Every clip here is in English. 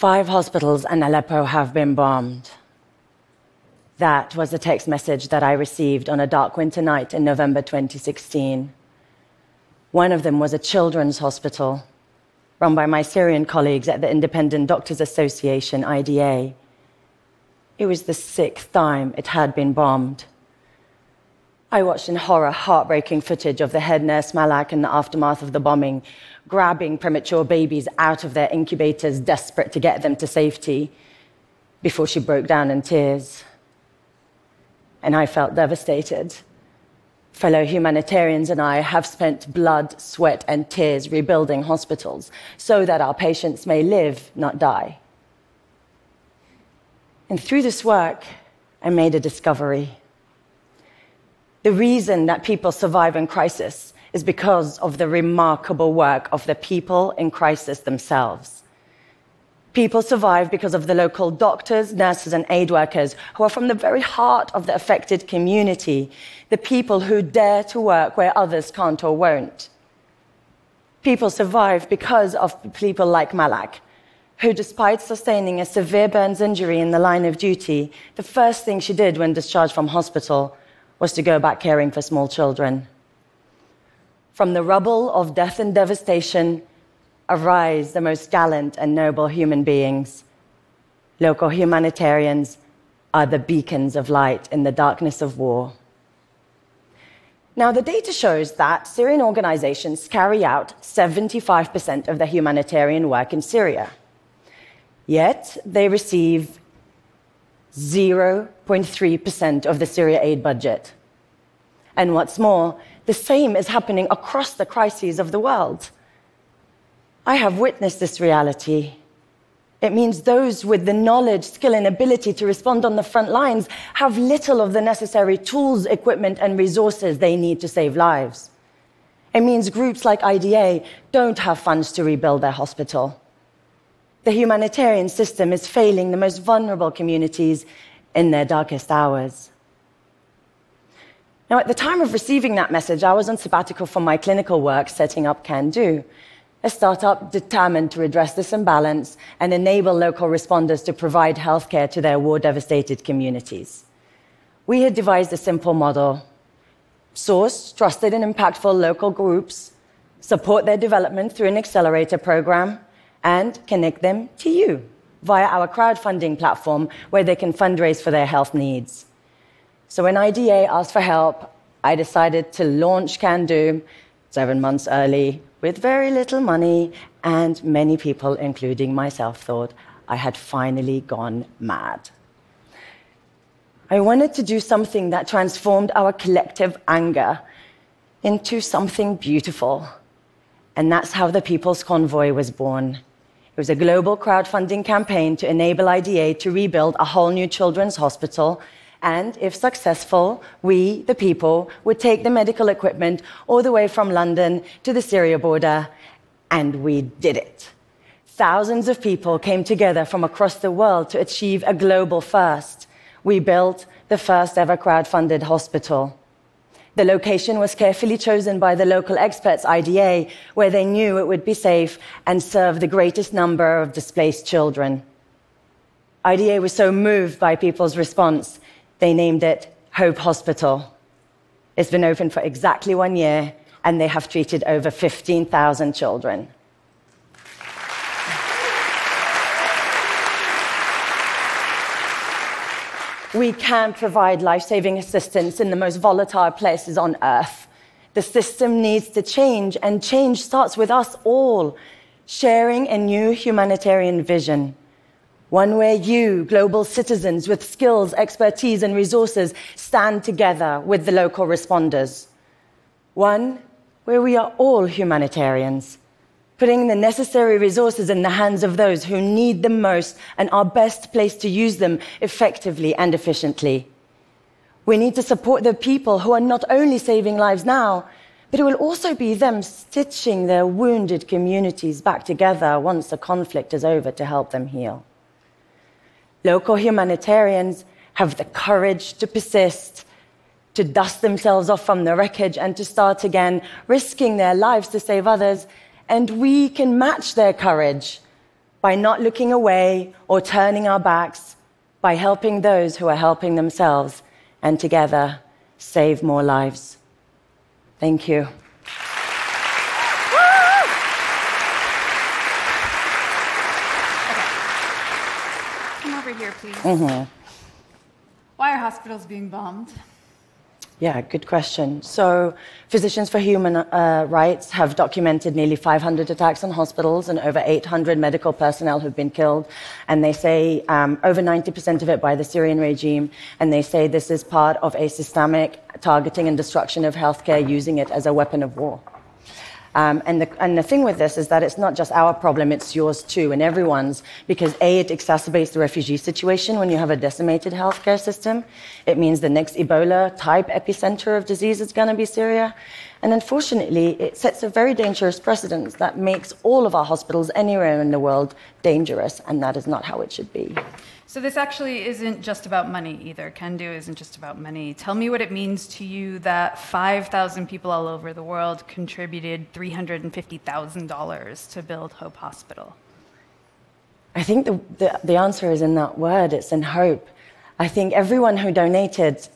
Five hospitals in Aleppo have been bombed. That was the text message that I received on a dark winter night in November 2016. One of them was a children's hospital run by my Syrian colleagues at the Independent Doctors Association, IDA. It was the sixth time it had been bombed. I watched in horror heartbreaking footage of the head nurse Malak in the aftermath of the bombing, grabbing premature babies out of their incubators, desperate to get them to safety, before she broke down in tears. And I felt devastated. Fellow humanitarians and I have spent blood, sweat, and tears rebuilding hospitals so that our patients may live, not die. And through this work, I made a discovery. The reason that people survive in crisis is because of the remarkable work of the people in crisis themselves. People survive because of the local doctors, nurses, and aid workers who are from the very heart of the affected community, the people who dare to work where others can't or won't. People survive because of people like Malak, who, despite sustaining a severe burns injury in the line of duty, the first thing she did when discharged from hospital was to go back caring for small children. From the rubble of death and devastation arise the most gallant and noble human beings. Local humanitarians are the beacons of light in the darkness of war. Now, the data shows that Syrian organizations carry out 75% of the humanitarian work in Syria. Yet, they receive 0.3% of the Syria aid budget. And what's more, the same is happening across the crises of the world. I have witnessed this reality. It means those with the knowledge, skill, and ability to respond on the front lines have little of the necessary tools, equipment, and resources they need to save lives. It means groups like IDA don't have funds to rebuild their hospital. The humanitarian system is failing the most vulnerable communities in their darkest hours. Now, at the time of receiving that message, I was on sabbatical from my clinical work setting up Can Do, a startup determined to address this imbalance and enable local responders to provide healthcare to their war devastated communities. We had devised a simple model source trusted and impactful local groups, support their development through an accelerator program, and connect them to you via our crowdfunding platform where they can fundraise for their health needs. So when IDA asked for help, I decided to launch Can Do seven months early with very little money, and many people, including myself, thought I had finally gone mad. I wanted to do something that transformed our collective anger into something beautiful. And that's how the People's Convoy was born. It was a global crowdfunding campaign to enable IDA to rebuild a whole new children's hospital. And if successful, we, the people, would take the medical equipment all the way from London to the Syria border. And we did it. Thousands of people came together from across the world to achieve a global first. We built the first ever crowdfunded hospital. The location was carefully chosen by the local experts, IDA, where they knew it would be safe and serve the greatest number of displaced children. IDA was so moved by people's response, they named it Hope Hospital. It's been open for exactly one year, and they have treated over 15,000 children. We can provide life saving assistance in the most volatile places on earth. The system needs to change, and change starts with us all sharing a new humanitarian vision. One where you, global citizens with skills, expertise, and resources, stand together with the local responders. One where we are all humanitarians putting the necessary resources in the hands of those who need them most and are best placed to use them effectively and efficiently. We need to support the people who are not only saving lives now, but it will also be them stitching their wounded communities back together once the conflict is over to help them heal. Local humanitarians have the courage to persist, to dust themselves off from the wreckage, and to start again, risking their lives to save others and we can match their courage by not looking away or turning our backs, by helping those who are helping themselves, and together save more lives. Thank you. Come over here, please. Mm-hmm. Why are hospitals being bombed? Yeah, good question. So, Physicians for Human uh, Rights have documented nearly 500 attacks on hospitals and over 800 medical personnel who've been killed. And they say um, over 90% of it by the Syrian regime. And they say this is part of a systemic targeting and destruction of healthcare using it as a weapon of war. Um, and, the, and the thing with this is that it's not just our problem, it's yours too, and everyone's, because A, it exacerbates the refugee situation when you have a decimated healthcare system. It means the next Ebola type epicenter of disease is going to be Syria. And unfortunately, it sets a very dangerous precedent that makes all of our hospitals anywhere in the world dangerous, and that is not how it should be. So this actually isn't just about money either. Can do isn't just about money. Tell me what it means to you that 5,000 people all over the world contributed $350,000 to build Hope Hospital. I think the, the, the answer is in that word. It's in hope. I think everyone who donated,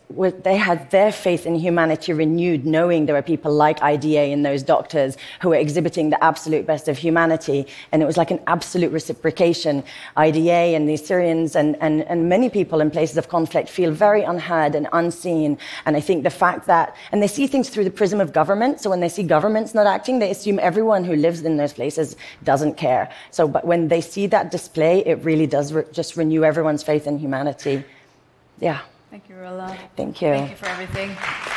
they had their faith in humanity renewed, knowing there were people like IDA and those doctors who were exhibiting the absolute best of humanity. And it was like an absolute reciprocation. IDA and the Syrians and, and, and many people in places of conflict feel very unheard and unseen. And I think the fact that, and they see things through the prism of government. So when they see governments not acting, they assume everyone who lives in those places doesn't care. So, but when they see that display, it really does re- just renew everyone's faith in humanity. Yeah. Thank you, Rola. Thank you. Thank you for everything.